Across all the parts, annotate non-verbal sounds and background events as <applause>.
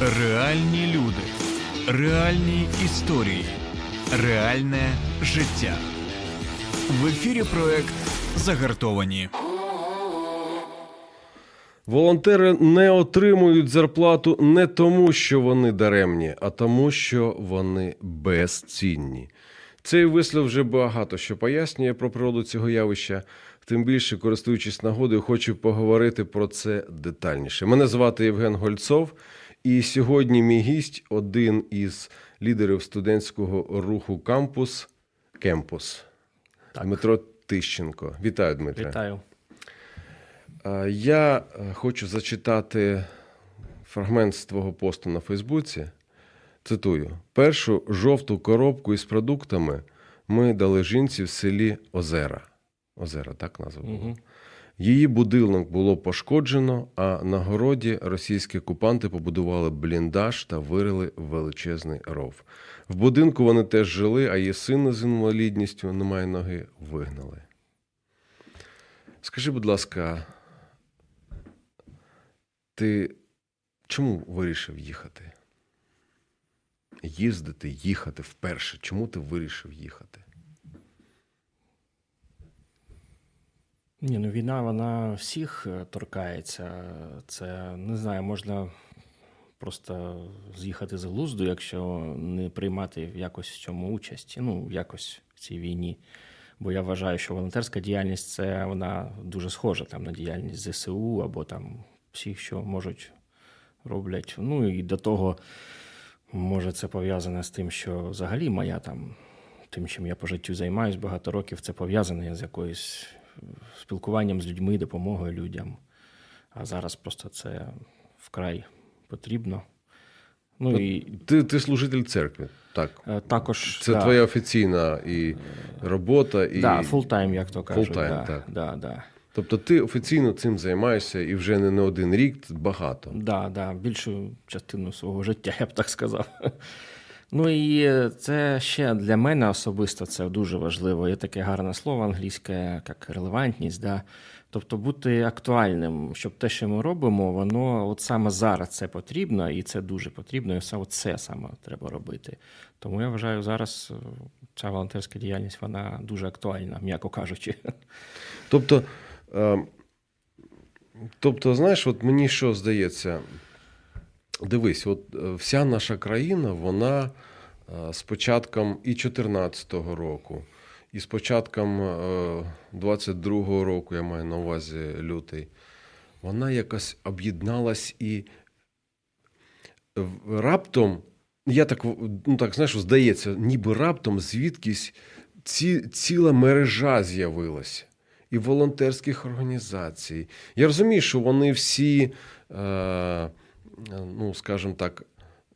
Реальні люди, реальні історії, реальне життя. В ефірі проект Загартовані. Волонтери не отримують зарплату не тому, що вони даремні, а тому, що вони безцінні. Цей вислів вже багато що пояснює про природу цього явища. Тим більше, користуючись нагодою, хочу поговорити про це детальніше. Мене звати Євген Гольцов, і сьогодні мій гість один із лідерів студентського руху Кампус Кемпус Дмитро Тищенко. Вітаю, Дмитре. Вітаю. Я е, хочу зачитати фрагмент з твого посту на Фейсбуці. Цитую: першу жовту коробку із продуктами ми дали жінці в селі Озера. Озера, так назва була. Угу. Її будинок було пошкоджено, а на городі російські окупанти побудували бліндаж та вирили величезний ров. В будинку вони теж жили, а її сина з інвалідністю немає ноги, вигнали. Скажи, будь ласка, ти чому вирішив їхати? Їздити, їхати вперше. Чому ти вирішив їхати? Ні, ну війна, вона всіх е, торкається. Це не знаю, можна просто з'їхати з глузду, якщо не приймати якось в цьому участь, ну, якось в цій війні. Бо я вважаю, що волонтерська діяльність це вона дуже схожа там на діяльність ЗСУ або там всіх, що можуть роблять. Ну і до того, може, це пов'язане з тим, що взагалі моя там, тим, чим я по життю займаюсь багато років, це пов'язане з якоюсь спілкуванням з людьми, допомогою людям. А зараз просто це вкрай потрібно. Ну і Ти, ти служитель церкви, так. е, також Це да, твоя офіційна і робота, і. да, full-time, як то кажуть. Да, так. Да, да. Тобто ти офіційно цим займаєшся і вже не, не один рік багато. Да, да, більшу частину свого життя, я б так сказав. Ну і це ще для мене особисто це дуже важливо. Є таке гарне слово англійське, як релевантність. Да? Тобто бути актуальним, щоб те, що ми робимо, воно от саме зараз це потрібно, і це дуже потрібно, і саме це саме треба робити. Тому я вважаю, зараз е, ця волонтерська діяльність вона дуже актуальна, м'яко кажучи. Тобто, е, тобто, знаєш, от мені що здається, дивись, от е, вся наша країна, вона е, з початком і 2014 року, і з початком е, 22-го року, я маю на увазі лютий, вона якось об'єдналась і раптом, я так, ну так знаєш, здається, ніби раптом звідкись ці, ціла мережа з'явилася. І волонтерських організацій. Я розумію, що вони всі, е, ну, скажімо так,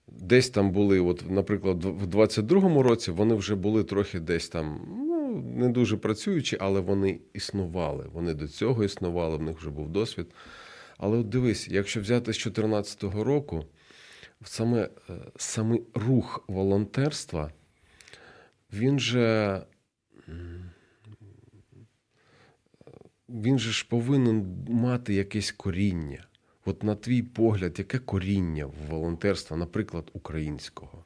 десь там були, от, наприклад, в 22-му році вони вже були трохи десь там, ну, не дуже працюючі, але вони існували. Вони до цього існували, в них вже був досвід. Але от дивись, якщо взяти з 2014 року, саме, е, саме рух волонтерства, він же. Він же ж повинен мати якесь коріння. От на твій погляд, яке коріння волонтерства, наприклад, українського?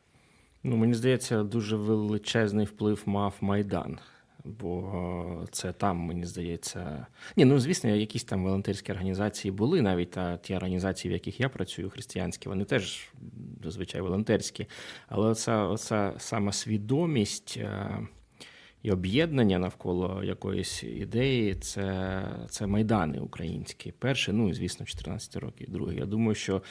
Ну, мені здається, дуже величезний вплив мав Майдан. Бо е, це там, мені здається. Ні, ну звісно, якісь там волонтерські організації були, навіть та ті організації, в яких я працюю, християнські, вони теж зазвичай волонтерські. Але оця, оця сама свідомість е, і об'єднання навколо якоїсь ідеї, це, це майдани українські. Перший, ну і звісно, 14 років, другий. Я думаю, що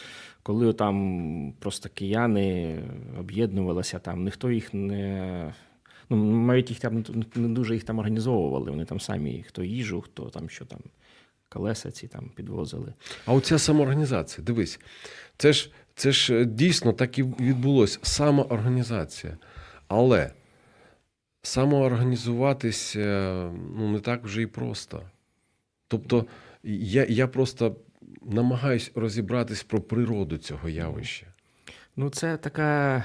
коли там просто кияни об'єднувалися, там ніхто їх не. Ну, навіть їх там не дуже їх там організовували. Вони там самі хто їжу, хто там що там, колеса ці там підвозили. А оця самоорганізація, дивись, це ж, це ж е, дійсно так і відбулося. Самоорганізація. Але самоорганізуватися ну, не так вже і просто. Тобто, я, я просто намагаюсь розібратись про природу цього явища. Ну, це така.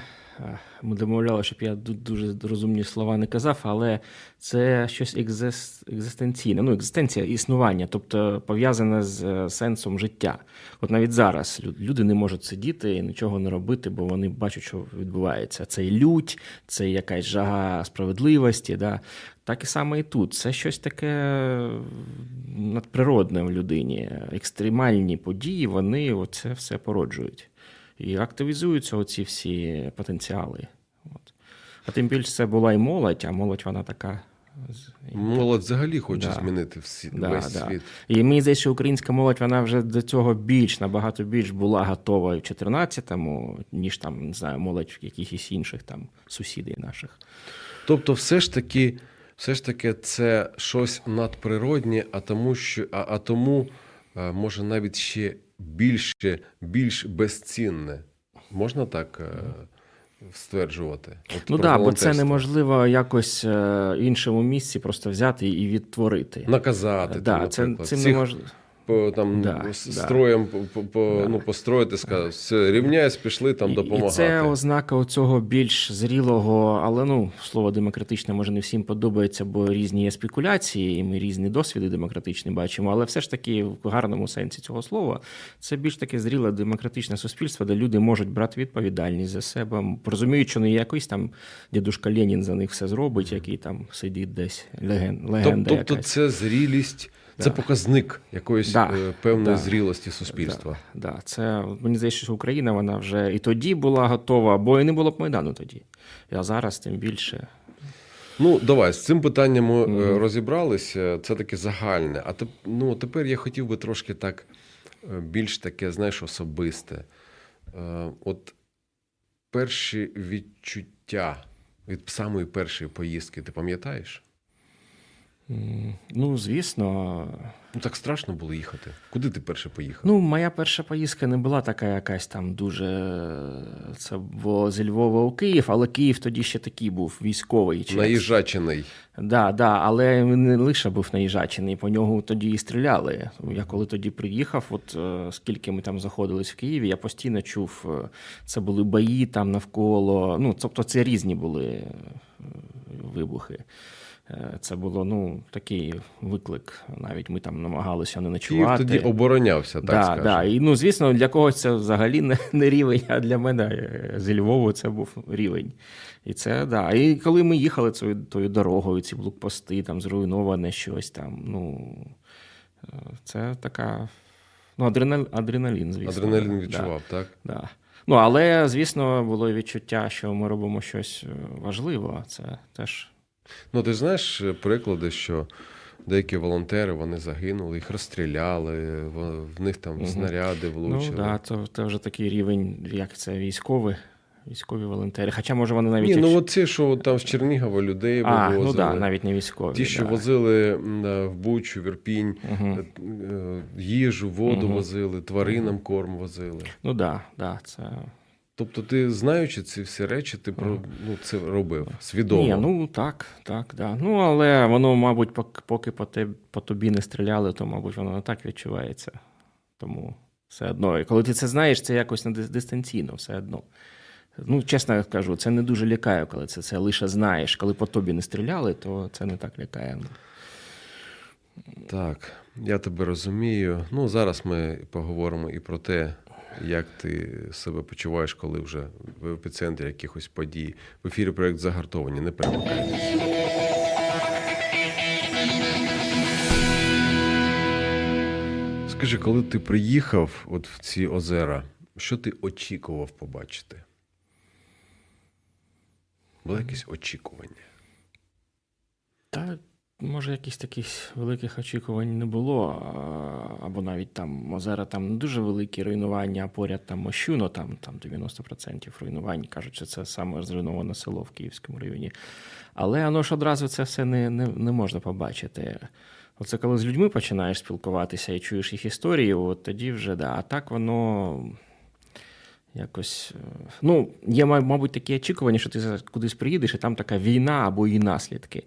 Ми домовляли, щоб я дуже розумні слова не казав, але це щось екзистенційне, ну, екзистенція існування, тобто пов'язане з е, сенсом життя. От навіть зараз люди не можуть сидіти і нічого не робити, бо вони бачать, що відбувається. Це лють, це якась жага справедливості. Да? Так і саме і тут. Це щось таке надприродне в людині. Екстремальні події, вони це все породжують. І активізуються оці всі потенціали. От. А тим більше це була і молодь, а молодь вона така. Молодь взагалі хоче да. змінити всі, да, весь да. світ. І мені здається, що українська молодь вона вже до цього більш набагато більш була готова в 14-му, ніж там, не знаю, молодь якихось інших там сусідів наших. Тобто, все ж таки, все ж таки, це щось надприроднє, а тому, що а, а тому може навіть ще більше, більш безцінне. Можна так е, стверджувати? От ну так, бо це неможливо якось в е, іншому місці просто взяти і відтворити. Наказати. Да, там, це, цим неможливо по там да, строєм по, по, да. ну, построїти, сказати, все, рівняйсь, пішли там допомагати. І Це ознака цього більш зрілого, але ну слово демократичне може не всім подобається, бо різні є спекуляції, і ми різні досвіди демократичні бачимо. Але все ж таки, в гарному сенсі цього слова, це більш таке зріле демократичне суспільство, де люди можуть брати відповідальність за себе, розуміють, що не якийсь там дідушка Ленін за них все зробить, який там сидить десь леген, легенда. Тобто, якась. це зрілість. Це показник якоїсь да, е, певної да, зрілості суспільства. Да, да. Це мені здається, що Україна вона вже і тоді була готова, бо і не було б Майдану тоді. А зараз тим більше. Ну, давай з цим питанням ми mm-hmm. розібралися. Це таке загальне. А теп, ну, тепер я хотів би трошки так е, більш таке, знаєш, особисте. От перші відчуття від самої першої поїздки, ти пам'ятаєш? Ну, звісно. Ну, так страшно було їхати. Куди ти перше поїхав? Ну, моя перша поїздка не була така якась там дуже. Це було зі Львова у Київ, але Київ тоді ще такий був військовий. Наїжачений. Так, да, да, але не лише був наїжачений, по нього тоді і стріляли. Я коли тоді приїхав, от е, скільки ми там заходились в Києві, я постійно чув, е, це були бої там навколо. Ну, тобто, це різні були е, вибухи. Е, це було ну такий виклик. Навіть ми там намагалися не ночувати. Київ тоді оборонявся, так да, скажемо. Да. І ну, звісно, для когось це взагалі не, не рівень, а для мене е, зі Львову це був рівень. І це да. І коли ми їхали цією тою дорогою, ці блокпости, там зруйноване щось там. Ну е, це така. Ну, адреналін, адреналін, звісно. Адреналін відчував, да. так? Да. Ну, але, звісно, було відчуття, що ми робимо щось важливе. Це теж Ну, ти знаєш е, приклади, що деякі волонтери вони загинули, їх розстріляли, в них там угу. снаряди ну, влучили. Ну, так, да, це вже такий рівень, як це військові. Військові волонтери. Хоча, може, вони навіть. Ні, ну от ці, що там з Чернігова людей а, вивозили. Ну да, навіть не військові. Ті, що да. возили в Бучу, в Ірпінь, угу. їжу, воду угу. возили, тваринам угу. корм возили. Ну так, да, да, це. Тобто, ти знаючи ці всі речі, ти про ну, це робив свідомо. Ні, Ну так, так, да. Ну але воно, мабуть, поки по те, по тобі не стріляли, то, мабуть, воно не так відчувається. Тому все одно. І коли ти це знаєш, це якось не дистанційно, все одно. Ну, чесно кажу, це не дуже лякає, коли це це лише знаєш. Коли по тобі не стріляли, то це не так лякає. Так, я тебе розумію. Ну, зараз ми поговоримо і про те, як ти себе почуваєш, коли вже в епіцентрі якихось подій? В ефірі проєкт загартовані, не перемикайтесь. Скажи, коли ти приїхав от в ці озера, що ти очікував побачити? Було якесь очікування? Так. Може, якихось таких великих очікувань не було, або навіть там озера там не дуже великі руйнування, а поряд там Мощуно, там там 90% руйнувань. Кажуть, що це саме зруйноване село в Київському районі. Але воно ж одразу це все не не, не можна побачити. Оце коли з людьми починаєш спілкуватися і чуєш їх історії, от тоді вже да. А так воно Якось, е, ну, є, мабуть, такі очікування, що ти кудись приїдеш, і там така війна або її наслідки.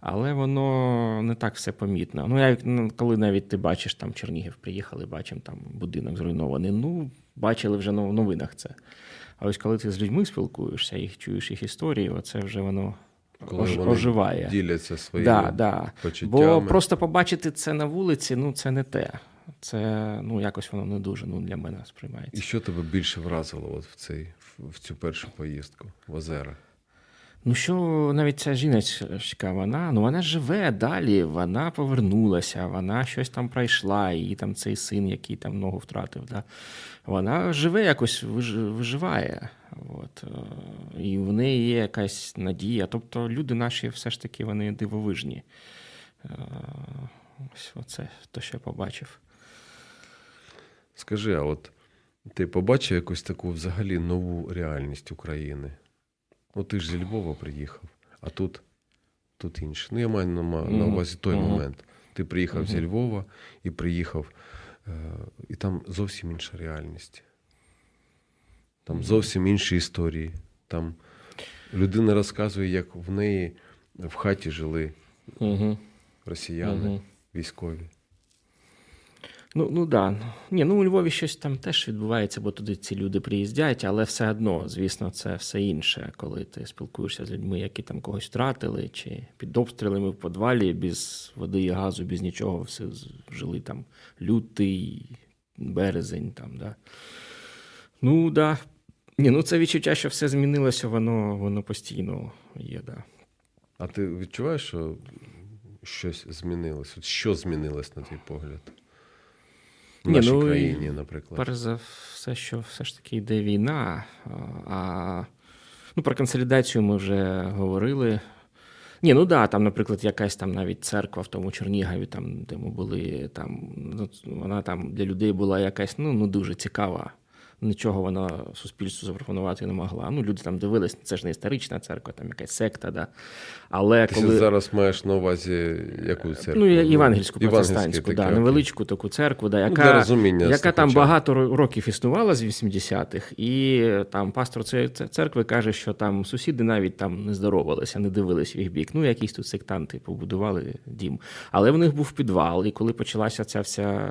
Але воно не так все помітно. Ну, як ну, коли навіть ти бачиш, там Чернігів приїхали, бачимо там будинок зруйнований. Ну, бачили вже в новинах це. А ось коли ти з людьми спілкуєшся, їх чуєш їх історії, оце вже воно коли вони оживає. Діляться своїми да, да. почуттями. Бо просто побачити це на вулиці, ну це не те. Це ну якось воно не дуже ну, для мене сприймається. І що тебе більше вразило от в цей в цю першу поїздку в озера? Ну, що навіть ця жіночка, вона ну вона живе далі, вона повернулася, вона щось там пройшла, і там цей син, який там ногу втратив. Да? Вона живе якось виживає. От. Е, і в неї є якась надія. Тобто люди наші все ж таки вони дивовижні. Е, ось оце те, що я побачив. Скажи, а от ти побачив якусь таку взагалі нову реальність України? Ну, ти ж зі Львова приїхав, а тут тут інше. Ну, я маю на, на увазі той mm-hmm. момент. Ти приїхав mm-hmm. зі Львова і приїхав, е, і там зовсім інша реальність. Там зовсім інші історії. Там людина розказує, як в неї в хаті жили росіяни, військові. Ну ну да. Ні, ну у Львові щось там теж відбувається, бо туди ці люди приїздять, але все одно, звісно, це все інше, коли ти спілкуєшся з людьми, які там когось втратили, чи під обстрілами в подвалі без води і газу, без нічого, все жили там лютий, березень. там, да. Ну да. Ні, ну це відчуття, що все змінилося, воно воно постійно є, да. А ти відчуваєш, що щось змінилось? От Що змінилось на твій погляд? В нашій ну, країні, наприклад. Перш за все, що все ж таки йде війна. А ну, про консолідацію ми вже говорили. Ні, ну да, там, наприклад, якась там навіть церква в тому Чернігові, там, де ми були, там, ну, вона там для людей була якась ну, ну дуже цікава нічого вона суспільству запропонувати не могла. Ну, люди там дивились, це ж не історична церква, там якась секта. Да. Але Ти коли... зараз маєш на увазі яку церкву? Ну, євангельську протестантську, да, невеличку таку церкву, да, яка ну, розуміння, яка там багато років існувала з 80-х, і там пастор цієї церкви каже, що там сусіди навіть там не здоровалися, не дивились в їх бік. Ну, якісь тут сектанти побудували дім. Але в них був підвал, і коли почалася ця вся.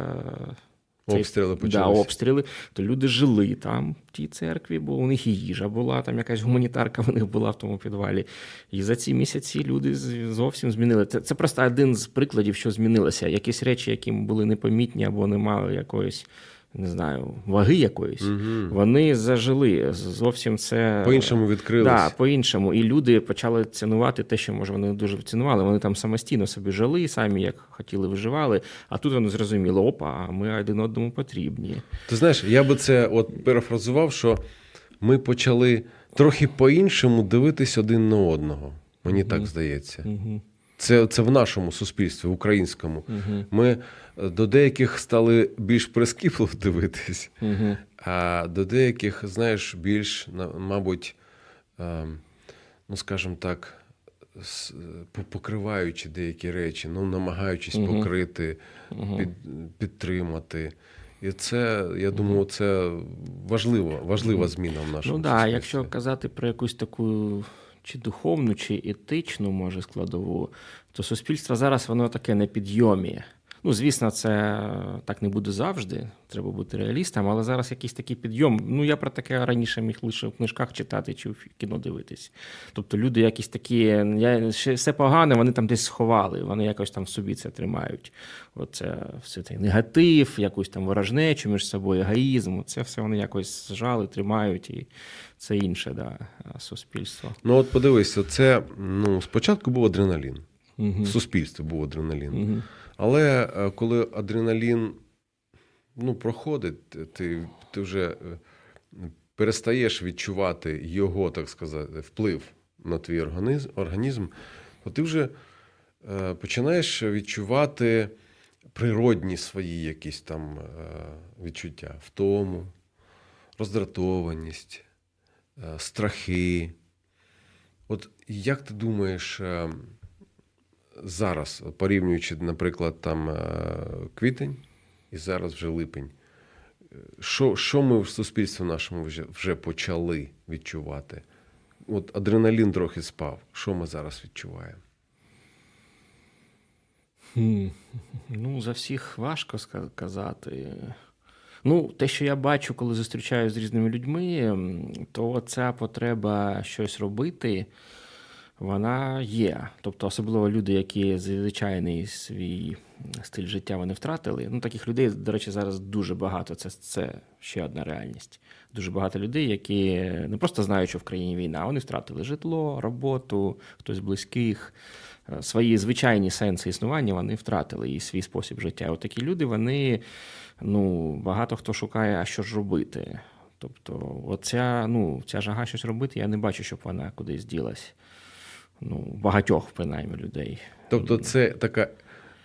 Обстріли почалися. Да, обстріли, то люди жили там, в тій церкві, бо у них і їжа була, там якась гуманітарка в них була в тому підвалі. І за ці місяці люди зовсім змінили. Це це просто один з прикладів, що змінилося. Якісь речі, які були непомітні або не мали якоїсь не знаю, ваги якоїсь, угу. вони зажили. Зовсім це по-іншому відкрились. Да, по-іншому. І люди почали цінувати те, що може вони дуже цінували. Вони там самостійно собі жили, самі як хотіли, виживали. А тут вони зрозуміли, опа, ми один одному потрібні. Ти знаєш, я би це от перефразував, що ми почали трохи по-іншому дивитись один на одного. Мені угу. так здається. Угу. Це це в нашому суспільстві, українському. Угу. Ми до деяких стали більш прискіпливо <laughs> дивитись, угу. а до деяких, знаєш, більш, мабуть, ем, ну, скажімо так, покриваючи деякі речі, ну, намагаючись угу. покрити, під, підтримати. І це, я думаю, це важлива, важлива зміна в нашому. Ну так, да, якщо казати про якусь таку чи духовну, чи етичну, може, складову, то суспільство зараз воно таке на підйомі. Ну, звісно, це так не буде завжди. Треба бути реалістом, але зараз якийсь такий підйом. Ну, я про таке раніше міг лише в книжках читати чи в кіно дивитись. Тобто люди якісь такі, я, все погане, вони там десь сховали, вони якось там в собі це тримають. Оце все цей негатив, якусь там ворожнечу між собою, егоїзм. Це все вони якось зжали, тримають, і це інше да, суспільство. Ну, от подивися, це ну, спочатку був адреналін. Угу. В суспільстві був адреналін. Угу. Але е, коли адреналін ну, проходить, ти ти вже е, перестаєш відчувати його, так сказати, вплив на твій організм, організм то ти вже е, починаєш відчувати природні свої якісь там відчуття, втому, роздратованість, страхи. От як ти думаєш, зараз, порівнюючи, наприклад, там е, квітень і зараз вже липень, що, що ми в суспільстві нашому вже, вже почали відчувати? От адреналін трохи спав. Що ми зараз відчуваємо? Ну, за всіх важко казати. Ну, те, що я бачу, коли зустрічаюся з різними людьми, то ця потреба щось робити, вона є. Тобто, особливо люди, які звичайний свій стиль життя вони втратили. Ну, таких людей, до речі, зараз дуже багато. Це це ще одна реальність. Дуже багато людей, які не просто знають, що в країні війна, вони втратили житло, роботу, хтось близьких. Е, свої звичайні сенси існування вони втратили і свій спосіб життя. От такі люди, вони ну, багато хто шукає, а що ж робити. Тобто, оця, ну, ця жага щось робити, я не бачу, щоб вона кудись ділась. Ну, багатьох, принаймні, людей. Тобто, це така.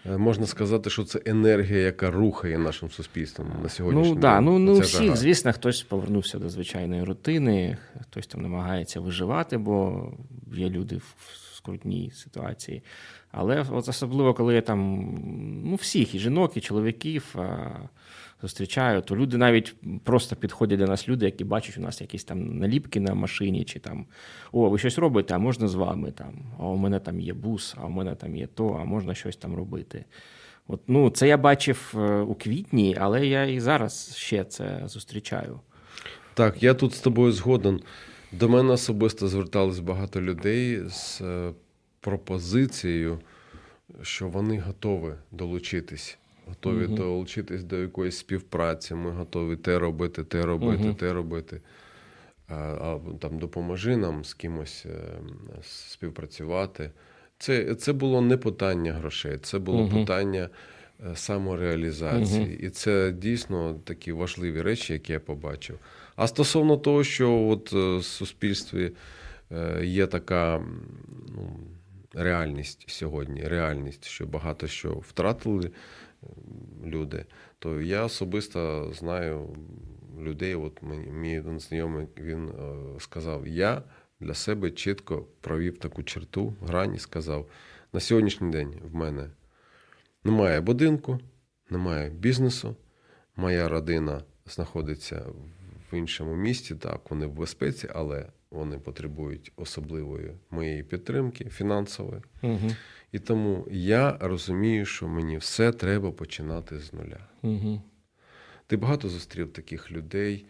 Е, можна сказати, що це енергія, яка рухає нашим суспільством на сьогоднішній ну, да, Ну, ну, у всіх, звісно, хтось повернувся до звичайної рутини, хтось там намагається виживати, бо є люди в скрутній ситуації. Але от особливо, коли я там ну, всіх, і жінок, і чоловіків зустрічаю, то люди навіть просто підходять до нас, люди, які бачать у нас якісь там наліпки на машині, чи там о, ви щось робите, а можна з вами там, а у мене там є бус, а у мене там є то, а можна щось там робити. От, ну, Це я бачив е, у квітні, але я і зараз ще це зустрічаю. Так, я тут з тобою згоден. До мене особисто звертались багато людей з е, пропозицією, що вони готові долучитись. Готові угу. долучитись до якоїсь співпраці. Ми готові те робити, те робити, угу. те робити. А, там допоможи нам з кимось е, співпрацювати. Це це було не питання грошей, це було угу. питання е, самореалізації. І це дійсно такі важливі речі, які я побачив. А стосовно того, що от е, в суспільстві є така ну, реальність сьогодні, реальність, що багато що втратили люди, то я особисто знаю людей. От мені мій один знайомий він е, сказав: я для себе чітко провів таку черту, грань і сказав: на сьогоднішній день в мене немає будинку, немає бізнесу, моя родина знаходиться в іншому місті, так, вони в безпеці, але вони потребують особливої моєї підтримки, фінансової. Угу. І тому я розумію, що мені все треба починати з нуля. Угу. Ти багато зустрів таких людей.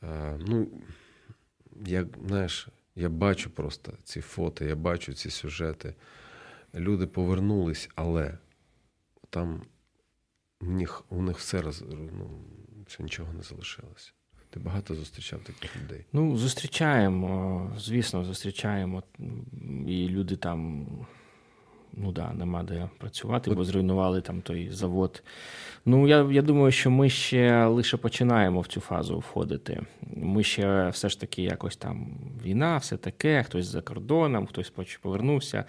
А, ну, я, знаєш, я бачу просто ці фото, я бачу ці сюжети. Люди повернулись, але там у них у них все роз, ну, все нічого не залишилося. Ти багато зустрічав таких людей? Ну, зустрічаємо, звісно, зустрічаємо. І люди там, ну да, нема де працювати, бо зруйнували там той завод. Ну, я я думаю, що ми ще лише починаємо в цю фазу входити. Ми ще все ж таки якось там війна, все таке, хтось за кордоном, хтось повернувся.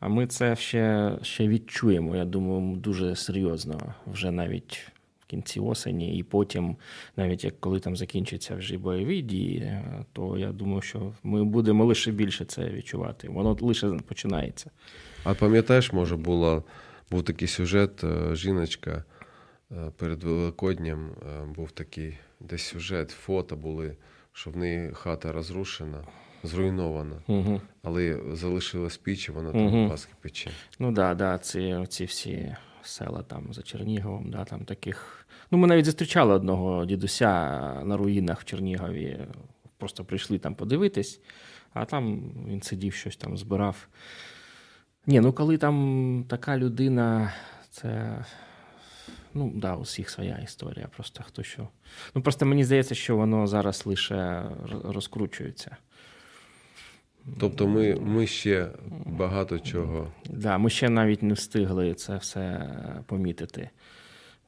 А ми це ще, ще відчуємо. Я думаю, дуже серйозно вже навіть в кінці осені, і потім, навіть як коли там закінчаться вже бойові дії, то я думаю, що ми будемо лише більше це відчувати. Воно лише починається. А пам'ятаєш, може, була, був такий сюжет, е, жіночка е, перед Великоднем е, був такий десь сюжет, фото були, що в неї хата розрушена. Зруйнована, угу. але залишилась піч, і вона там угу. паски пече. Ну так, да, да, ці, ці всі села там за Черніговом, да, там таких. Ну, ми навіть зустрічали одного дідуся на руїнах в Чернігові. Просто прийшли там подивитись, а там він сидів, щось там збирав. Ні, ну коли там така людина, це. Ну, да, у всіх своя історія. Просто хто що. Ну, просто мені здається, що воно зараз лише розкручується. Тобто ми ми ще багато чого. Да, Ми ще навіть не встигли це все помітити.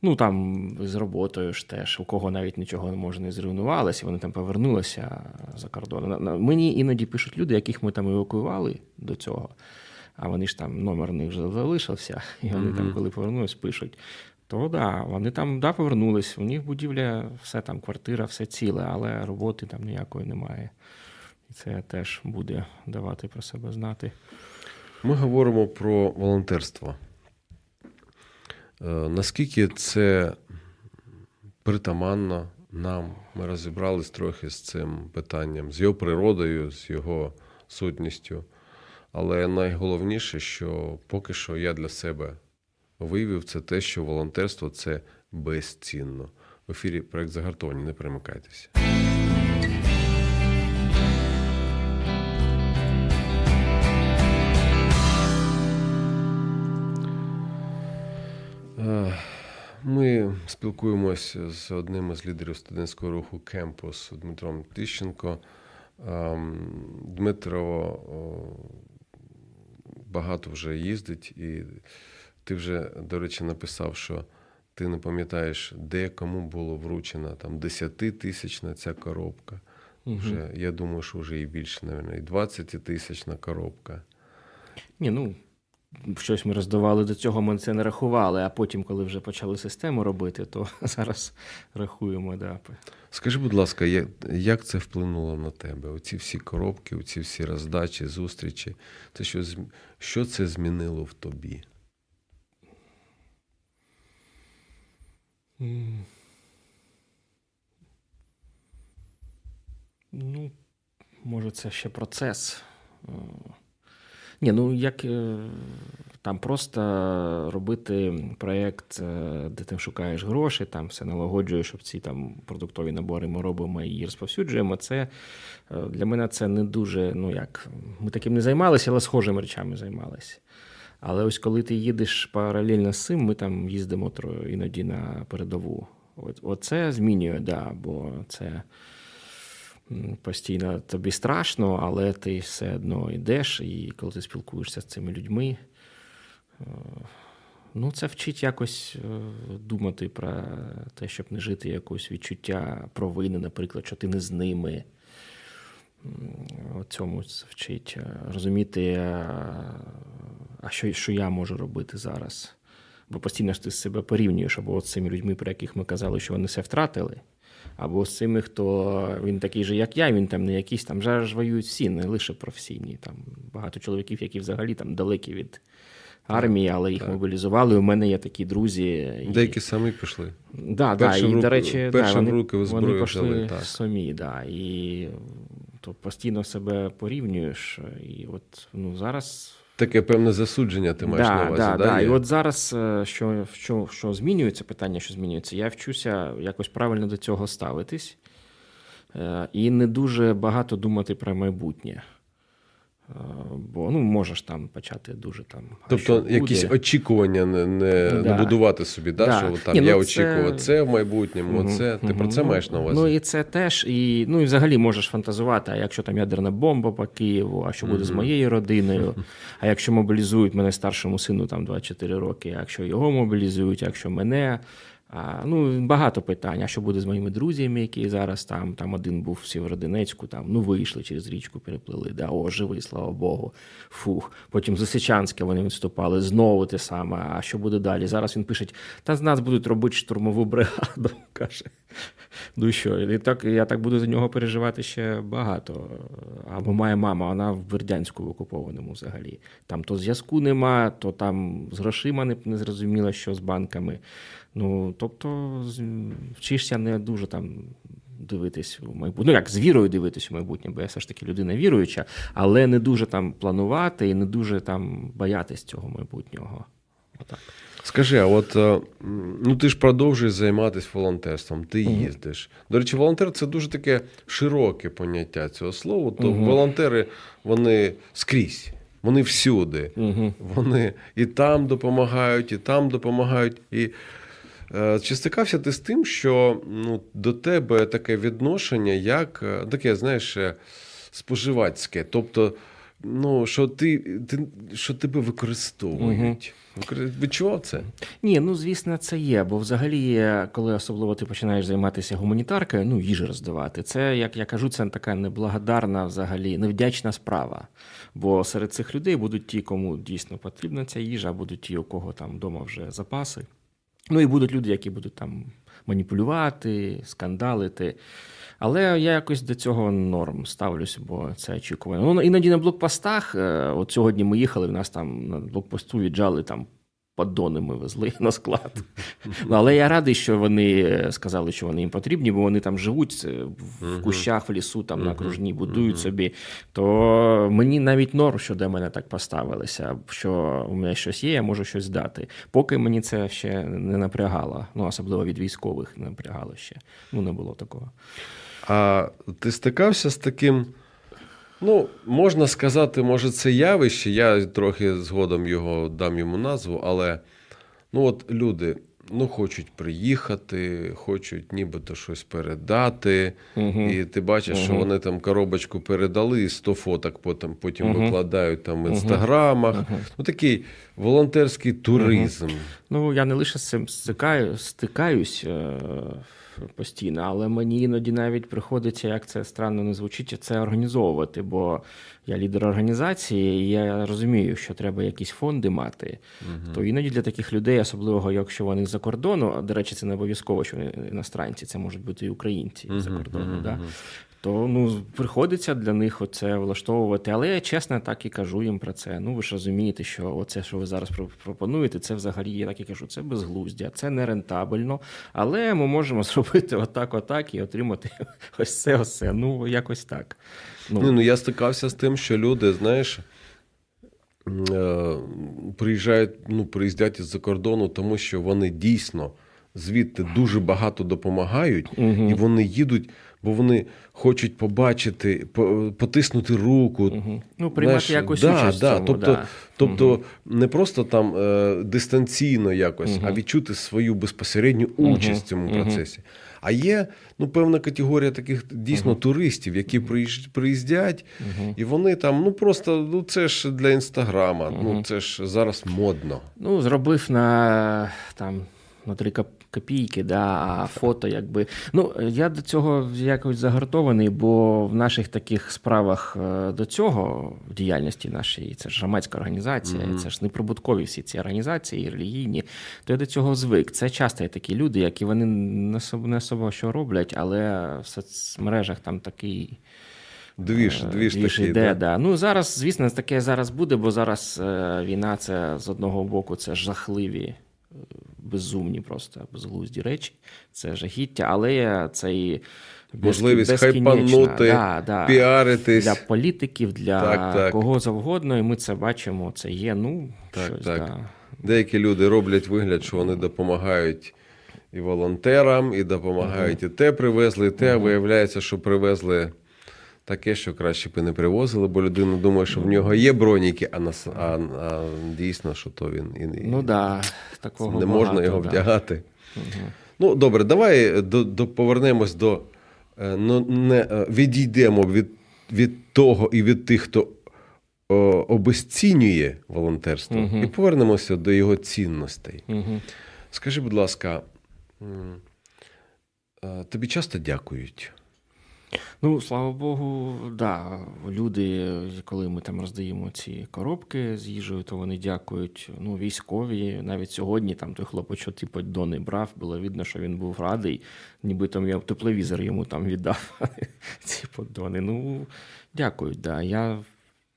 Ну там з роботою ж теж, у кого навіть нічого може не зруйнувалося, вони там повернулися за кордон. Мені іноді пишуть люди, яких ми там евакуювали до цього, а вони ж там номер них вже залишився, і вони mm-hmm. там, коли повернулись, пишуть. То да, вони там да, повернулись, у них будівля, все там, квартира, все ціле, але роботи там ніякої немає. І це теж буде давати про себе знати. Ми говоримо про волонтерство. Е, наскільки це притаманно нам. Ми розібрались трохи з цим питанням, з його природою, з його сутністю. Але найголовніше, що поки що я для себе виявив, це те, що волонтерство це безцінно. В ефірі проект загартовані, не перемикайтеся. Ми спілкуємося з одним із лідерів студентського руху Кемпус Дмитром Тищенко. Дмитро багато вже їздить, і ти вже, до речі, написав, що ти не пам'ятаєш, де кому було вручена там десятитисячна ця коробка. Угу. Вже, Я думаю, що вже і більше, навіть, і 20 тисячна коробка. Ні, ну щось ми роздавали до цього, ми це не рахували, а потім, коли вже почали систему робити, то <laughs> зараз рахуємо. Да. Скажи, будь ласка, як це вплинуло на тебе? Оці всі коробки, оці всі роздачі, зустрічі, це що, що це змінило в тобі? Ну, може, це ще процес. Ні, ну як е, там просто робити проєкт, е, де ти шукаєш гроші, там все налагоджуєш, щоб ці там продуктові набори ми робимо і розповсюджуємо. Це е, для мене це не дуже. Ну як ми таким не займалися, але схожими речами займалися. Але ось коли ти їдеш паралельно з цим, ми там їздимо іноді на передову. От, Оце змінює, да, бо це постійно тобі страшно, але ти все одно йдеш, і коли ти спілкуєшся з цими людьми, е, ну, це вчить якось е, думати про те, щоб не жити якось відчуття провини, наприклад, що ти не з ними. Цьому вчить е, розуміти, а що що я можу робити зараз. Бо постійно ж ти себе порівнюєш або з цими людьми, про яких ми казали, що вони все втратили або з цими, хто він такий же, як я, він там не якийсь там зараз воюють всі, не лише професійні. Там багато чоловіків, які взагалі там далекі від армії, але їх так. мобілізували. У мене є такі друзі. Деякі і... самі пішли. Да, да, і, до речі, да, вони, руки вони пішли взяли, так. самі. Да, і то постійно себе порівнюєш. І от ну, зараз. Таке певне засудження ти маєш да, на увазі. Да, да, да. І от зараз, е, що що, що змінюється, питання, що змінюється, я вчуся якось правильно до цього ставитись е, і не дуже багато думати про майбутнє. Бо ну, можеш там почати дуже там. Тобто якісь очікування не не, да. не будувати собі, да, да. що там Ні, ну, я очікував це в майбутньому, угу, це ти угу. про це маєш на увазі? Ну і це теж, і ну і взагалі можеш фантазувати, а якщо там ядерна бомба по Києву, а що буде угу. з моєю родиною? <laughs> А якщо мобілізують мене старшому сину там 24 роки, а якщо його мобілізують, а якщо мене. А, Ну, Багато питань. А що буде з моїми друзями, які зараз там Там один був в Сєвєродонецьку, там ну вийшли через річку, переплили. Да, О, живий, слава Богу. Фух. Потім з Лисичанська вони відступали, знову те саме. А що буде далі? Зараз він пише: та з нас будуть робити штурмову бригаду. <laughs> каже. Ну що, і так, я так буду за нього переживати ще багато. Або моя мама, вона в Бердянську в окупованому взагалі. Там то зв'язку нема, то там з грошима не, не зрозуміло, що з банками. Ну, тобто, вчишся не дуже там дивитись у майбутнє. Ну, як з вірою дивитись у майбутнє, бо я все ж таки людина віруюча, але не дуже там планувати і не дуже там боятись цього майбутнього. Отак. Скажи, а от е, ну ти ж продовжуєш займатися волонтерством, ти їздиш. До речі, волонтер це дуже таке широке поняття цього слова. То угу. волонтери вони скрізь, вони всюди. Угу. Вони і там допомагають, і там допомагають. І чи стикався ти з тим, що ну, до тебе таке відношення, як е, таке, знаєш, е, споживацьке? Тобто, ну, що ти, ти що тебе використовують? Угу. Відчував це? Ні, ну звісно, це є. Бо взагалі, коли особливо ти починаєш займатися гуманітаркою, ну їжу роздавати, це, як я кажу, це така неблагодарна, взагалі, невдячна справа. Бо серед цих людей будуть ті, кому дійсно потрібна ця їжа, будуть ті, у кого там вдома вже запаси. Ну і будуть люди, які будуть там маніпулювати, скандалити. Але я якось до цього норм ставлюся, бо це очікування. Ну, Іноді на блокпостах, е, от сьогодні ми їхали, в нас там на блокпосту віджали там поддони ми везли на склад. Але я радий, що вони сказали, що вони їм потрібні, бо вони там живуть в кущах, в лісу, там на окружній будують собі. То мені навіть норм, що до мене так поставилися, що у мене щось є, я можу щось дати. Поки мені це ще не напрягало. Ну, особливо від військових не напрягало ще. Ну, не було такого. А ти стикався з таким. Ну, можна сказати, може, це явище. Я трохи згодом його дам йому назву, але ну от люди ну, хочуть приїхати, хочуть нібито щось передати. Угу. І ти бачиш, що вони там коробочку передали, і 100 фоток потім, потім Мгм. викладають там в інстаграмах. Ну, такий волонтерський туризм. Ну, я не лише з цим стикаю, стикаюсь е, постійно, але мені іноді навіть приходиться, як це странно не звучить, це організовувати. Бо я лідер організації, і я розумію, що треба якісь фонди мати. То іноді для таких людей, особливо якщо вони з-за кордону, а, до речі, це не обов'язково, що вони іностранці, це можуть бути і українці угу, за кордону. мгм, Да? То ну, приходиться для них оце влаштовувати. Але я чесно так і кажу їм про це. Ну ви ж розумієте, що оце, що ви зараз пропонуєте, це взагалі я так і кажу, це безглуздя, це не рентабельно. Але ми можемо <laughs> зробити отак, отак і отримати <laughs> ось це, ось це. Ну, якось так. Ну, Ну, ну, я стикався з тим, що люди, знаєш, е, приїжджають, ну, приїздять із-за кордону, тому що вони дійсно звідти дуже багато допомагають, Мгм. і вони їдуть, бо вони хочуть побачити, потиснути руку. Мгм. ну приймати Знаєш, якусь да, участь. в да, цьому, тобто, да. тобто не просто там е, дистанційно якось, Мгм. а відчути свою безпосередню участь в цьому процесі. А є ну, певна категорія таких дійсно туристів, які приїздять, Мгм. і вони там, ну просто ну це ж для інстаграма, ну це ж зараз модно. Ну, зробив на там на три кап- копійки, да, а фото, якби. Ну, я до цього якось загартований, бо в наших таких справах е, до цього, в діяльності нашій, це ж громадська організація, Мгм. це ж неприбуткові всі ці організації, релігійні, то я до цього звик. Це часто є такі люди, які вони не особо, не особо що роблять, але в соцмережах там такий. Двіж, Е, двіж двіж такий. іде, да? да. Ну зараз, звісно, таке зараз буде, бо зараз е, війна це з одного боку це жахливі, безумні, просто безглузді речі, це жахіття, але це і безкі- Можливість хайпанути, да, да. Піаритись. для політиків, для Так, так. кого завгодно, і ми це бачимо. Це є. Ну Так, щось, так. Да. Деякі люди роблять вигляд, що вони допомагають і волонтерам, і допомагають, і те привезли, і те. А Виявляється, що привезли таке, що краще б і не привозили, бо людина думає, що в нього є броніки, а, нас, а, а дійсно, що то він і, і Ну да, такого не можна його да. вдягати. Мгм. Ну, добре, давай до, до, повернемось до е, ну, не, е, відійдемо від, від того і від тих, хто о, обесцінює волонтерство, Мгм. і повернемося до його цінностей. Мгм. Скажи, будь ласка, е, тобі часто дякують? Ну, слава Богу, да. Люди, коли ми там роздаємо ці коробки з їжею, то вони дякують. Ну, військові. Навіть сьогодні там той хлопець, що типу дони брав, було видно, що він був радий, ніби там я тепловізор йому там віддав. <laughs> Ці поддони. Ну, дякують, да. Я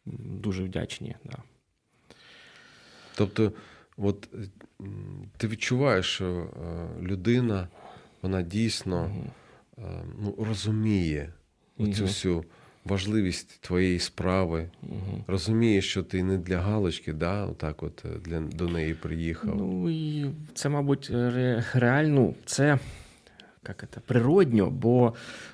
дуже вдячний. Да. Тобто, от ти відчуваєш, що е, людина, вона дійсно е, ну, розуміє угу. цю всю важливість твоєї справи, угу. розуміє, що ти не для галочки, да, отак от е, для, до неї приїхав. Ну і це, мабуть, ре, реально, це як це, природньо, бо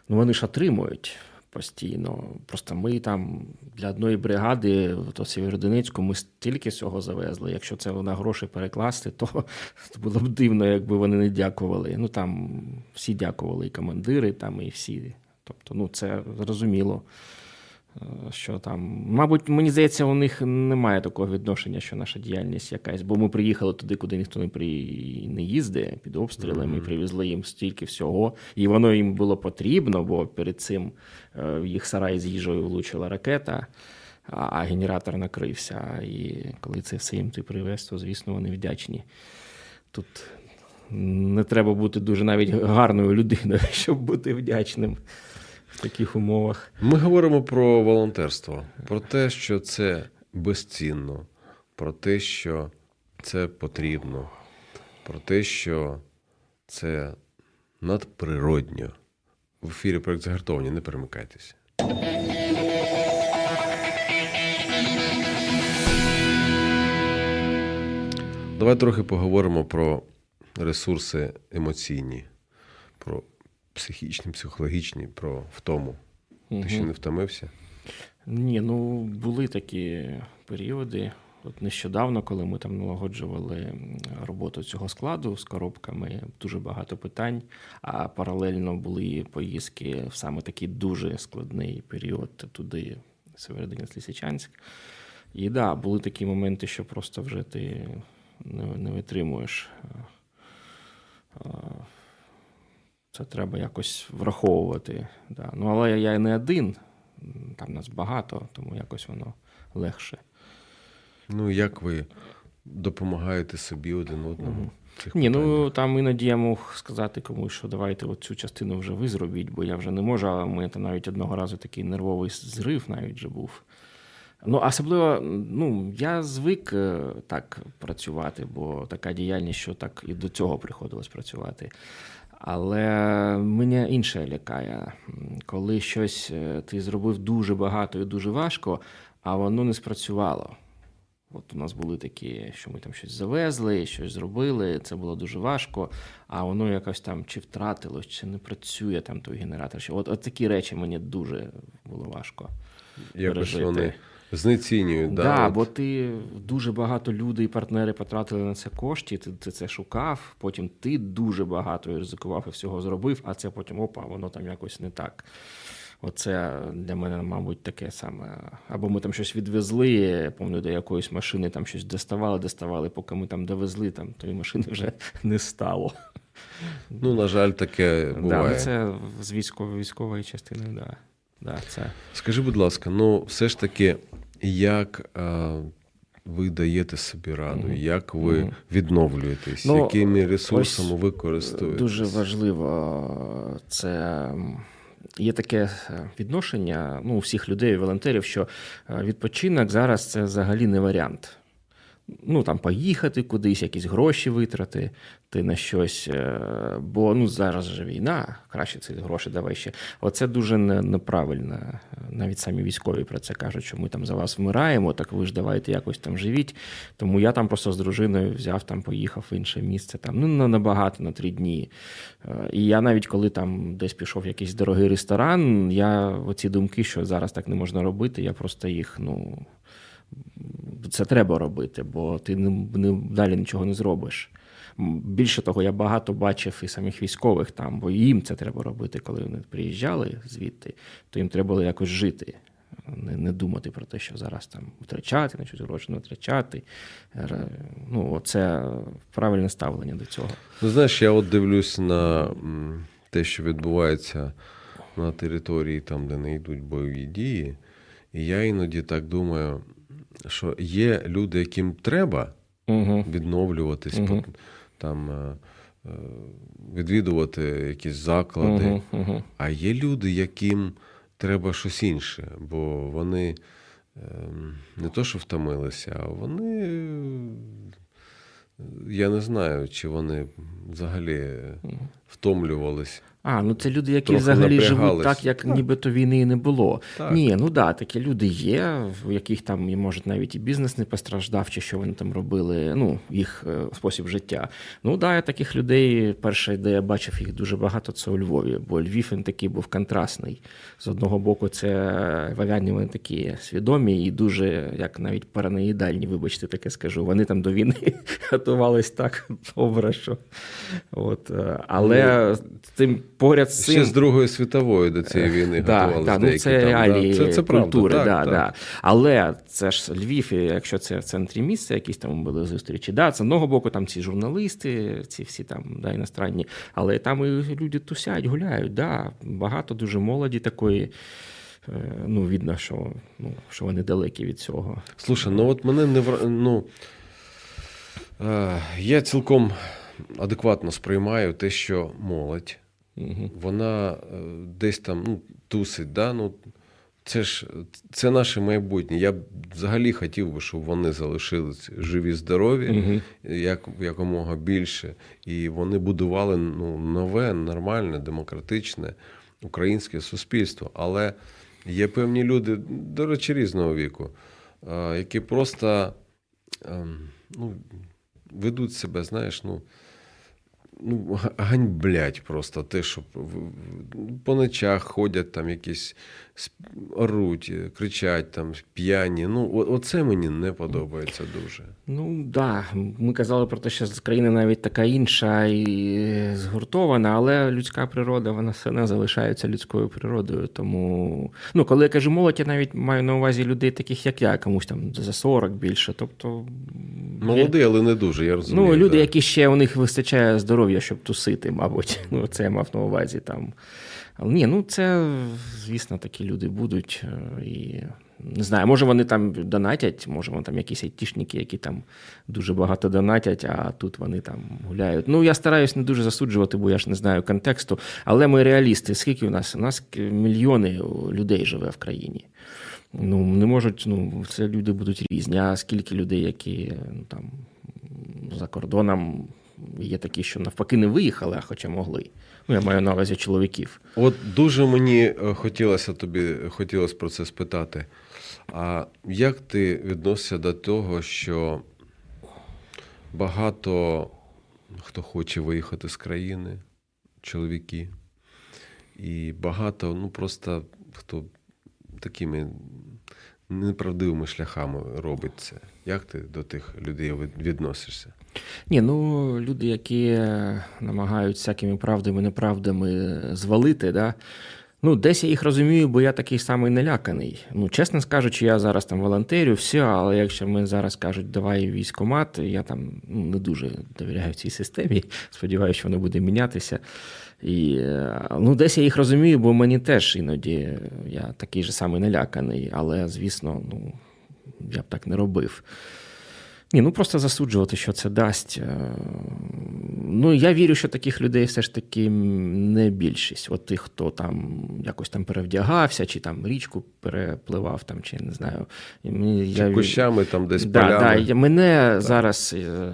ну, вони ж отримують постійно. Просто ми там для одної бригади, то Сєвєродонецьку, ми стільки всього завезли. Якщо це на гроші перекласти, то, <laughs> то було б дивно, якби вони не дякували. Ну там всі дякували, і командири, там, і всі. Тобто, ну це зрозуміло. Е, Що там, мабуть, мені здається, у них немає такого відношення, що наша діяльність якась, бо ми приїхали туди, куди ніхто не при не їздить під обстрілами, і привезли їм стільки всього, і воно їм було потрібно, бо перед цим е, в їх сарай з їжею влучила ракета, а, а генератор накрився. І коли це все їм ти привез, то звісно вони вдячні. Тут не треба бути дуже навіть гарною людиною, <laughs> щоб бути вдячним в таких умовах. Ми говоримо про волонтерство, про те, що це безцінно, про те, що це потрібно, про те, що це надприродньо. В ефірі проект загартовані, не перемикайтеся. Давай трохи поговоримо про ресурси емоційні, про психічні, психологічні, про втому. Ти ще не втомився? Ні, ну були такі періоди. От нещодавно, коли ми там налагоджували роботу цього складу з коробками, дуже багато питань. А паралельно були поїздки в саме такий дуже складний період туди, Северодонець Лисичанськ. І так, да, були такі моменти, що просто вже ти не, не витримуєш. Це треба якось враховувати. Да. Ну, Але я не один, там нас багато, тому якось воно легше. Ну, як ви допомагаєте собі один одному? Цих Ні, ну там іноді я мог сказати комусь, що давайте цю частину вже ви зробіть, бо я вже не можу, а ми там навіть одного разу такий нервовий зрив навіть вже був. Ну, особливо, ну, я звик е, так працювати, бо така діяльність, що так і до цього приходилось працювати. Але мене інше лякає, коли щось е, ти зробив дуже багато і дуже важко, а воно не спрацювало. От у нас були такі, що ми там щось завезли, щось зробили, це було дуже важко, а воно якось там чи втратилось, чи не працює там той генератор. От, от такі речі мені дуже було важко. Якось вони знецінюють. Да, да, бо ти дуже багато людей і партнери потратили на це кошти, ти, ти це шукав, потім ти дуже багато ризикував і всього зробив, а це потім опа, воно там якось не так. Оце для мене, мабуть, таке саме. Або ми там щось відвезли, я пам'ятаю, до якоїсь машини там щось доставали, доставали, поки ми там довезли, там тої машини вже <laughs> не стало. Ну, на жаль, таке буває. Да, ну Це з військової військової частини, да. Да, це. Скажи, будь ласка, ну все ж таки, як а, ви даєте собі раду, mm-hmm. як ви mm-hmm. відновлюєтесь, ну, якими ресурсами ви користуєтесь? Дуже важливо це. Є таке е, відношення ну, у всіх людей, волонтерів, що е, відпочинок зараз це взагалі не варіант ну там поїхати кудись, якісь гроші витрати ти на щось. Е, бо ну зараз же війна, краще ці гроші давай ще. Оце дуже неправильно. Навіть самі військові про це кажуть, що ми там за вас вмираємо, так ви ж давайте якось там живіть. Тому я там просто з дружиною взяв там, поїхав в інше місце, там ну набагато на три дні. Е, і я навіть коли там десь пішов в якийсь дорогий ресторан, я оці думки, що зараз так не можна робити, я просто їх ну це треба робити, бо ти не, не далі нічого не зробиш. Більше того, я багато бачив і самих військових там, бо їм це треба робити, коли вони приїжджали звідти, то їм треба було якось жити, не не думати про те, що зараз там втрачати, на щось гроші не втрачати. Ну, Це правильне ставлення до цього. Ну, знаєш, я от дивлюсь на те, що відбувається на території, там, де не йдуть бойові дії, і я іноді так думаю що є люди, яким треба угу. відновлюватись, угу. там е, е, відвідувати якісь заклади, угу. а є люди, яким треба щось інше, бо вони ем, не то, що втомилися, а вони. Я не знаю, чи вони взагалі втомлювались. А, ну це люди, які взагалі живуть так, як так. нібито війни і не було. Так. Ні, ну да, такі люди є, в яких там може навіть і бізнес не постраждав, чи що вони там робили, ну, їх е, спосіб життя. Ну да, я таких людей, перше, де я бачив їх дуже багато, це у Львові, бо Львів він такий був контрастний. З одного боку, це вавяні вони такі свідомі і дуже, як навіть параноїдальні, вибачте, таке скажу. Вони там до війни <laughs> готувались так <laughs> добре, що. От, е, Але ну, тим поряд з цим... Ще з Другої світової до цієї війни да, готувалися. Да, ну, це там, реалії да. це, це культури. Правда, так, да, так. Але це ж Львів, якщо це в центрі місця, якісь там були зустрічі. Да, Це одного боку там ці журналісти, ці всі там да, іностранні, але там і люди тусять, гуляють. Да, Багато дуже молоді такої. Е, ну, видно, що ну, що вони далекі від цього. Слушай, ну от мене не ну, е, я цілком адекватно сприймаю те, що молодь Угу. Вона е, десь там ну, тусить, да? ну, це ж це наше майбутнє. Я б взагалі хотів би, щоб вони залишились живі, здорові, угу. як якомога більше. І вони будували ну, нове, нормальне, демократичне українське суспільство. Але є певні люди, до речі, різного віку, які просто ем, ну, ведуть себе, знаєш, ну ну, ганьблять просто те, що по ночах ходять там якісь оруть, кричать там, п'яні. Ну, оце мені не подобається дуже. Ну так, да. ми казали про те, що країна навіть така інша і згуртована, але людська природа, вона все не залишається людською природою. Тому, ну, коли я кажу молодь, я навіть маю на увазі людей, таких як я, комусь там за 40 більше. Тобто. Молодий, але не дуже. я розумію. Ну, люди, да. які ще у них вистачає здоров'я, щоб тусити, мабуть. <laughs> Ну, це я мав на увазі там. Але ні, ну це, звісно, такі люди будуть. Е, і не знаю, може вони там донатять, може вони там якісь айтішники, які там дуже багато донатять, а тут вони там гуляють. Ну, я стараюсь не дуже засуджувати, бо я ж не знаю контексту. Але ми реалісти. Скільки у нас? У нас мільйони людей живе в країні. Ну, не можуть, ну, це люди будуть різні. А скільки людей, які ну, там за кордоном є такі, що навпаки не виїхали, а хоча могли. Ну, я маю на увазі чоловіків. От дуже мені е, хотілося тобі хотілося про це спитати. А як ти відносишся до того, що багато хто хоче виїхати з країни, чоловіки, і багато, ну просто хто такими неправдивими шляхами робить це? Як ти до тих людей відносишся? Ні, ну люди, які намагаються всякими правдами, неправдами звалити, да. Ну, десь я їх розумію, бо я такий самий наляканий. Ну, чесно скажучи, я зараз там волонтерю, все, але якщо ми зараз кажуть, давай військомат, я там ну, не дуже довіряю цій системі. <laughs> Сподіваюся, що воно буде мінятися. І ну, десь я їх розумію, бо мені теж іноді я такий же самий наляканий, але, звісно, ну, я б так не робив. Ні, ну просто засуджувати, що це дасть. Е, ну, я вірю, що таких людей все ж таки не більшість. От тих, хто там якось там перевдягався, чи там річку перепливав, там, чи не знаю. Чи я... кущами там десь да, полями. Да, Мене так. зараз е,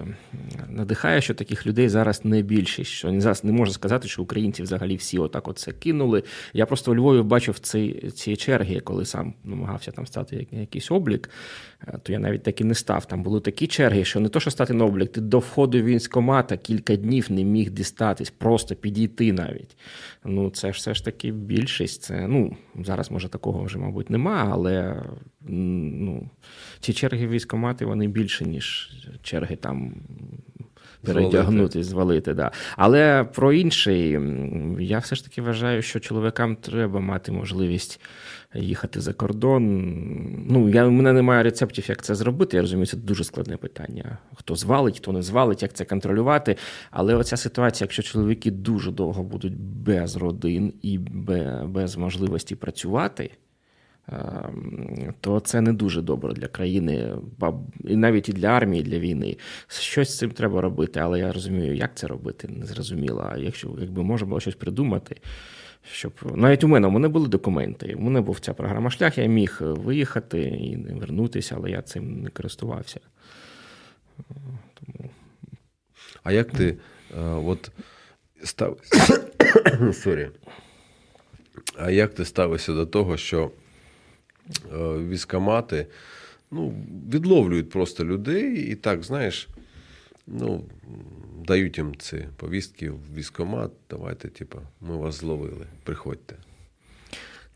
надихає, що таких людей зараз не більшість. Що зараз не можу сказати, що українці взагалі всі отак от це кинули. Я просто у Львові бачив ці, ці черги, коли сам намагався там стати якийсь облік, е, то я навіть так і не став. Там були такі черги, що не то, що стати на облік, ти до входу в військкомата кілька днів не міг дістатись, просто підійти навіть. Ну, це ж все ж таки більшість. Це, ну, Зараз, може, такого вже, мабуть, нема, але ну, ці черги військкомати, вони більше, ніж черги там. Передягнути, звалити, да. Але про інший, я все ж таки вважаю, що чоловікам треба мати можливість їхати за кордон. Ну, я, У мене немає рецептів, як це зробити. Я розумію, це дуже складне питання. Хто звалить, хто не звалить, як це контролювати. Але оця ситуація, якщо чоловіки дуже довго будуть без родин і без можливості працювати. Ем, то це не дуже добре для країни, і навіть і для армії, і для війни. Щось з цим треба робити, але я розумію, як це робити, не зрозуміло. А якщо якби можна було щось придумати, щоб навіть у мене у мене були документи. У мене був ця програма шлях, я міг виїхати і не вернутися, але я цим не користувався. Тому... А як ти е, от став... <coughs> Sorry. А як ти ставишся до того, що е, військомати ну, відловлюють просто людей і так, знаєш, ну, дають їм ці повістки в військомат. давайте, типу, ми вас зловили, приходьте.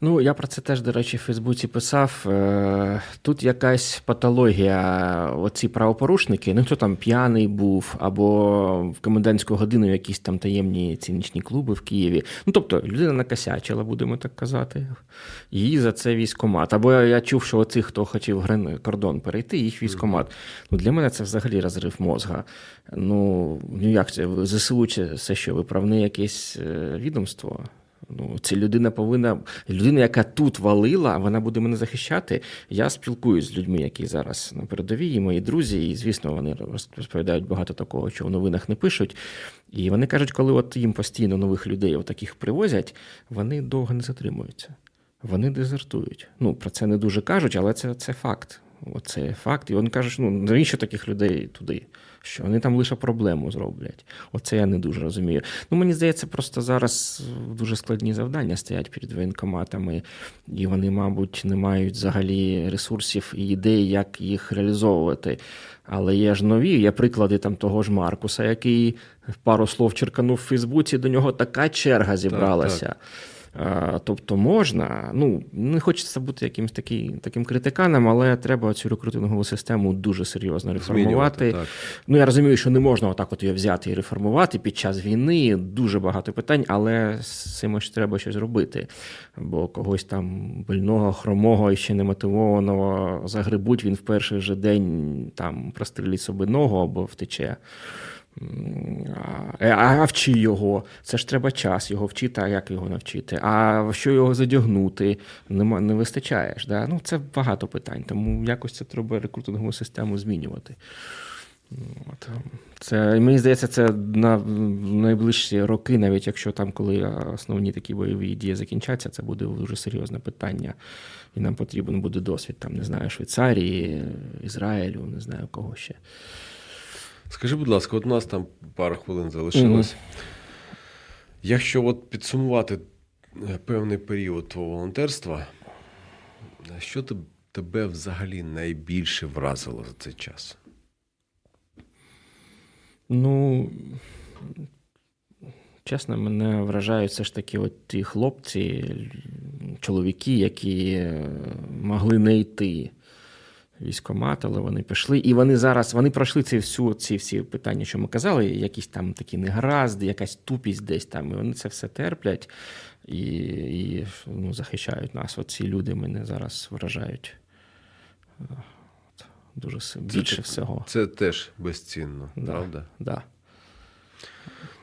Ну, я про це теж, до речі, в Фейсбуці писав. Е, тут якась патологія, оці правопорушники, ну хто там п'яний був, або в комендантську годину якісь там таємні цінічні клуби в Києві. Ну, тобто, людина накосячила, будемо так казати. Її за це військомат. Або я чув, що оці, хто хотів кордон перейти, їх військомат. Ну, Для мене це взагалі розрив мозга. Ну, ну як це? ЗСУ це що, виправне якесь е, відомство? Ну, Ця людина повинна, людина, яка тут валила, вона буде мене захищати. Я спілкуюсь з людьми, які зараз на передовій, і мої друзі, і звісно, вони розповідають багато такого, що в новинах не пишуть. І вони кажуть, коли от їм постійно нових людей таких привозять, вони довго не затримуються. вони дезертують. Ну, про це не дуже кажуть, але це це факт. Оце факт. І вони кажуть, ну навіщо таких людей туди? Що вони там лише проблему зроблять? Оце я не дуже розумію. Ну, мені здається, просто зараз дуже складні завдання стоять перед воєнкоматами, і вони, мабуть, не мають взагалі ресурсів і ідей, як їх реалізовувати. Але є ж нові, є приклади там того ж Маркуса, який пару слов черканув в Фейсбуці, до нього така черга зібралася. Так, так. Тобто можна, ну не хочеться бути якимось такі, таким критиканом, але треба цю рекрутингову систему дуже серйозно реформувати. Так. Ну я розумію, що не можна отак от її взяти і реформувати під час війни. Дуже багато питань, але з цим ж треба щось робити. Бо когось там больного, хромого і ще немотивованого загребуть, він в перший же день там прострілить собі ногу або втече. А вчи його, це ж треба час його вчити, а як його навчити? А що його задягнути? Не не вистачає. Да? Ну, Це багато питань, тому якось це треба рекрутингову систему змінювати. От. Це, Мені здається, це на найближчі роки, навіть якщо там, коли основні такі бойові дії закінчаться, це буде дуже серйозне питання. І нам потрібен буде досвід, там, не знаю, Швейцарії, Ізраїлю, не знаю кого ще. Скажи, будь ласка, от у нас там пару хвилин залишилось. Угу. Якщо от підсумувати е, певний період твого волонтерства, що тебе взагалі найбільше вразило за цей час? Ну, чесно, мене вражають все ж таки от ті хлопці, чоловіки, які е, могли не йти військомат, але вони пішли. І вони зараз вони пройшли ці всю, ці всі питання, що ми казали, якісь там такі негаразди, якась тупість десь там. І вони це все терплять і і ну, захищають нас. Оці люди мене зараз вражають. Дуже більше це, всього. Це теж безцінно, да, правда? Да.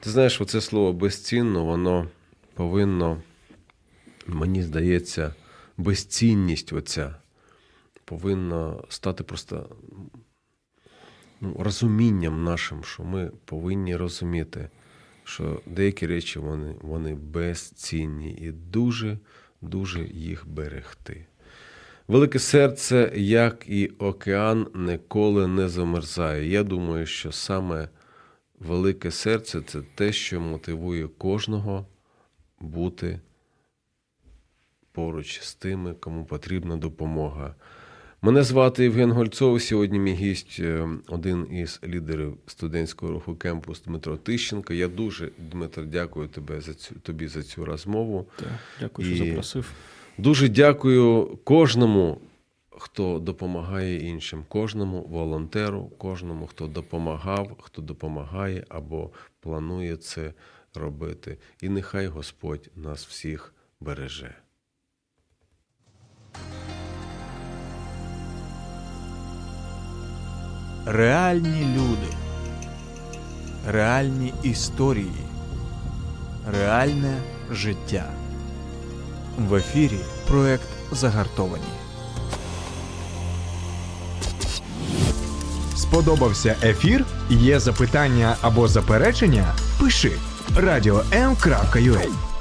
Ти знаєш, оце слово безцінно, воно повинно, мені здається, безцінність оця повинно стати просто ну, розумінням нашим, що ми повинні розуміти, що деякі речі вони, вони безцінні і дуже-дуже їх берегти. Велике серце, як і океан, ніколи не замерзає. Я думаю, що саме велике серце це те, що мотивує кожного бути поруч з тими, кому потрібна допомога. Мене звати Євген Гольцов. Сьогодні мій гість е, один із лідерів студентського руху кемпус Дмитро Тищенко. Я дуже, Дмитро, дякую тебе за цю тобі за цю розмову. Так, Дякую, І що запросив. Дуже дякую кожному, хто допомагає іншим, кожному волонтеру, кожному, хто допомагав, хто допомагає або планує це робити. І нехай Господь нас всіх береже. Реальні люди, реальні історії, реальне життя. В ефірі проект Загартовані. Сподобався ефір? Є запитання або заперечення? Пиши радіом.ua